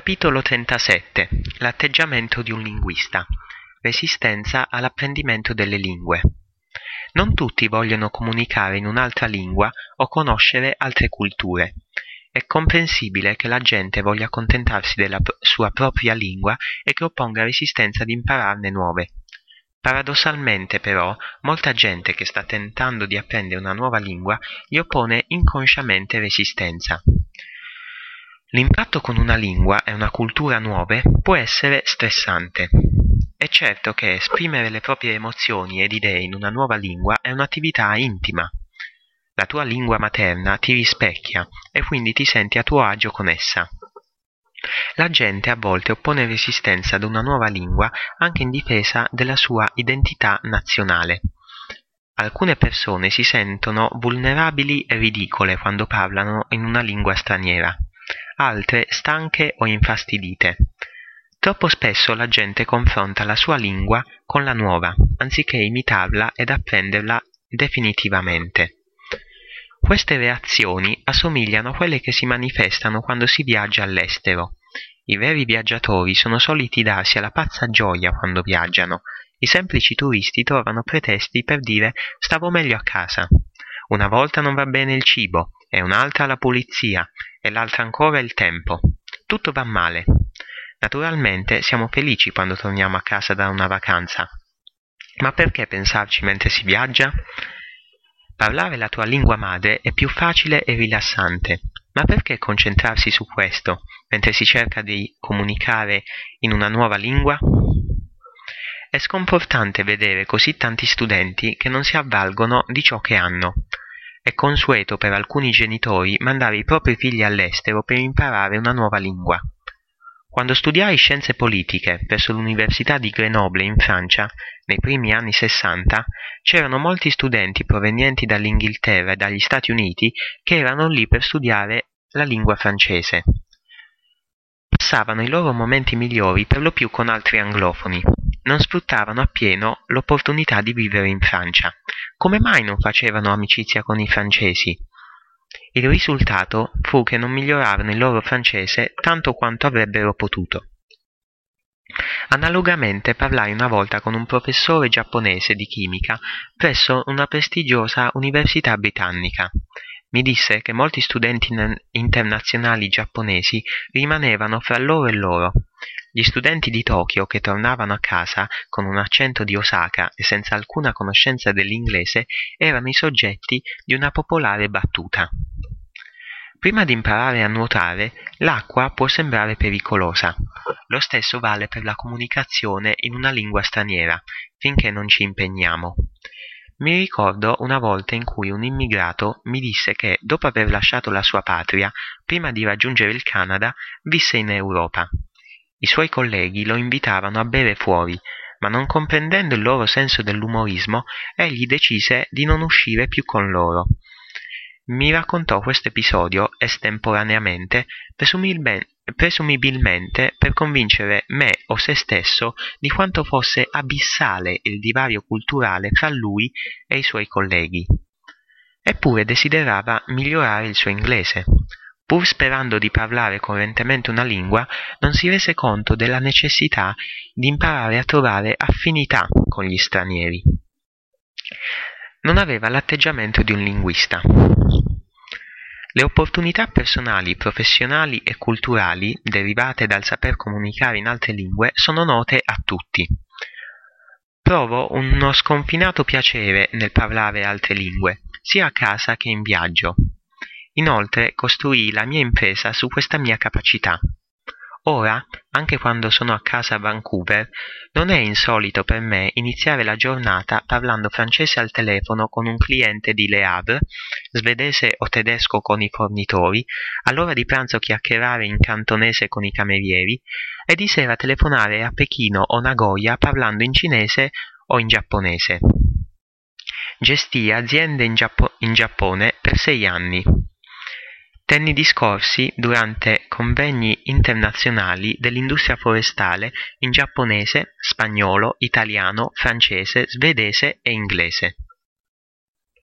Capitolo 37 L'atteggiamento di un linguista Resistenza all'apprendimento delle lingue Non tutti vogliono comunicare in un'altra lingua o conoscere altre culture. È comprensibile che la gente voglia accontentarsi della sua propria lingua e che opponga resistenza ad impararne nuove. Paradossalmente però, molta gente che sta tentando di apprendere una nuova lingua gli oppone inconsciamente resistenza. L'impatto con una lingua e una cultura nuove può essere stressante. È certo che esprimere le proprie emozioni ed idee in una nuova lingua è un'attività intima. La tua lingua materna ti rispecchia e quindi ti senti a tuo agio con essa. La gente a volte oppone resistenza ad una nuova lingua anche in difesa della sua identità nazionale. Alcune persone si sentono vulnerabili e ridicole quando parlano in una lingua straniera altre stanche o infastidite. Troppo spesso la gente confronta la sua lingua con la nuova, anziché imitarla ed apprenderla definitivamente. Queste reazioni assomigliano a quelle che si manifestano quando si viaggia all'estero. I veri viaggiatori sono soliti darsi alla pazza gioia quando viaggiano. I semplici turisti trovano pretesti per dire stavo meglio a casa. Una volta non va bene il cibo, e un'altra la pulizia, e l'altra ancora il tempo. Tutto va male. Naturalmente siamo felici quando torniamo a casa da una vacanza. Ma perché pensarci mentre si viaggia? Parlare la tua lingua madre è più facile e rilassante, ma perché concentrarsi su questo mentre si cerca di comunicare in una nuova lingua? È sconfortante vedere così tanti studenti che non si avvalgono di ciò che hanno, è consueto per alcuni genitori mandare i propri figli all'estero per imparare una nuova lingua. Quando studiai scienze politiche presso l'Università di Grenoble in Francia, nei primi anni Sessanta, c'erano molti studenti provenienti dall'Inghilterra e dagli Stati Uniti che erano lì per studiare la lingua francese. Passavano i loro momenti migliori per lo più con altri anglofoni. Non sfruttavano appieno l'opportunità di vivere in Francia come mai non facevano amicizia con i francesi? Il risultato fu che non migliorarono il loro francese tanto quanto avrebbero potuto. Analogamente parlai una volta con un professore giapponese di chimica presso una prestigiosa università britannica. Mi disse che molti studenti internazionali giapponesi rimanevano fra loro e loro, gli studenti di Tokyo che tornavano a casa con un accento di Osaka e senza alcuna conoscenza dell'inglese erano i soggetti di una popolare battuta. Prima di imparare a nuotare, l'acqua può sembrare pericolosa. Lo stesso vale per la comunicazione in una lingua straniera, finché non ci impegniamo. Mi ricordo una volta in cui un immigrato mi disse che, dopo aver lasciato la sua patria, prima di raggiungere il Canada, visse in Europa. I suoi colleghi lo invitavano a bere fuori, ma non comprendendo il loro senso dell'umorismo, egli decise di non uscire più con loro. Mi raccontò questo episodio estemporaneamente, presumibilmente per convincere me o se stesso di quanto fosse abissale il divario culturale fra lui e i suoi colleghi. Eppure desiderava migliorare il suo inglese. Pur sperando di parlare correntemente una lingua, non si rese conto della necessità di imparare a trovare affinità con gli stranieri. Non aveva l'atteggiamento di un linguista. Le opportunità personali, professionali e culturali derivate dal saper comunicare in altre lingue sono note a tutti. Provo uno sconfinato piacere nel parlare altre lingue, sia a casa che in viaggio. Inoltre costruii la mia impresa su questa mia capacità. Ora, anche quando sono a casa a Vancouver, non è insolito per me iniziare la giornata parlando francese al telefono con un cliente di Le Havre, svedese o tedesco con i fornitori, all'ora di pranzo chiacchierare in cantonese con i camerieri e di sera telefonare a Pechino o Nagoya parlando in cinese o in giapponese. Gestì aziende in, Giappo- in Giappone per sei anni. Tenni discorsi durante convegni internazionali dell'industria forestale in giapponese, spagnolo, italiano, francese, svedese e inglese.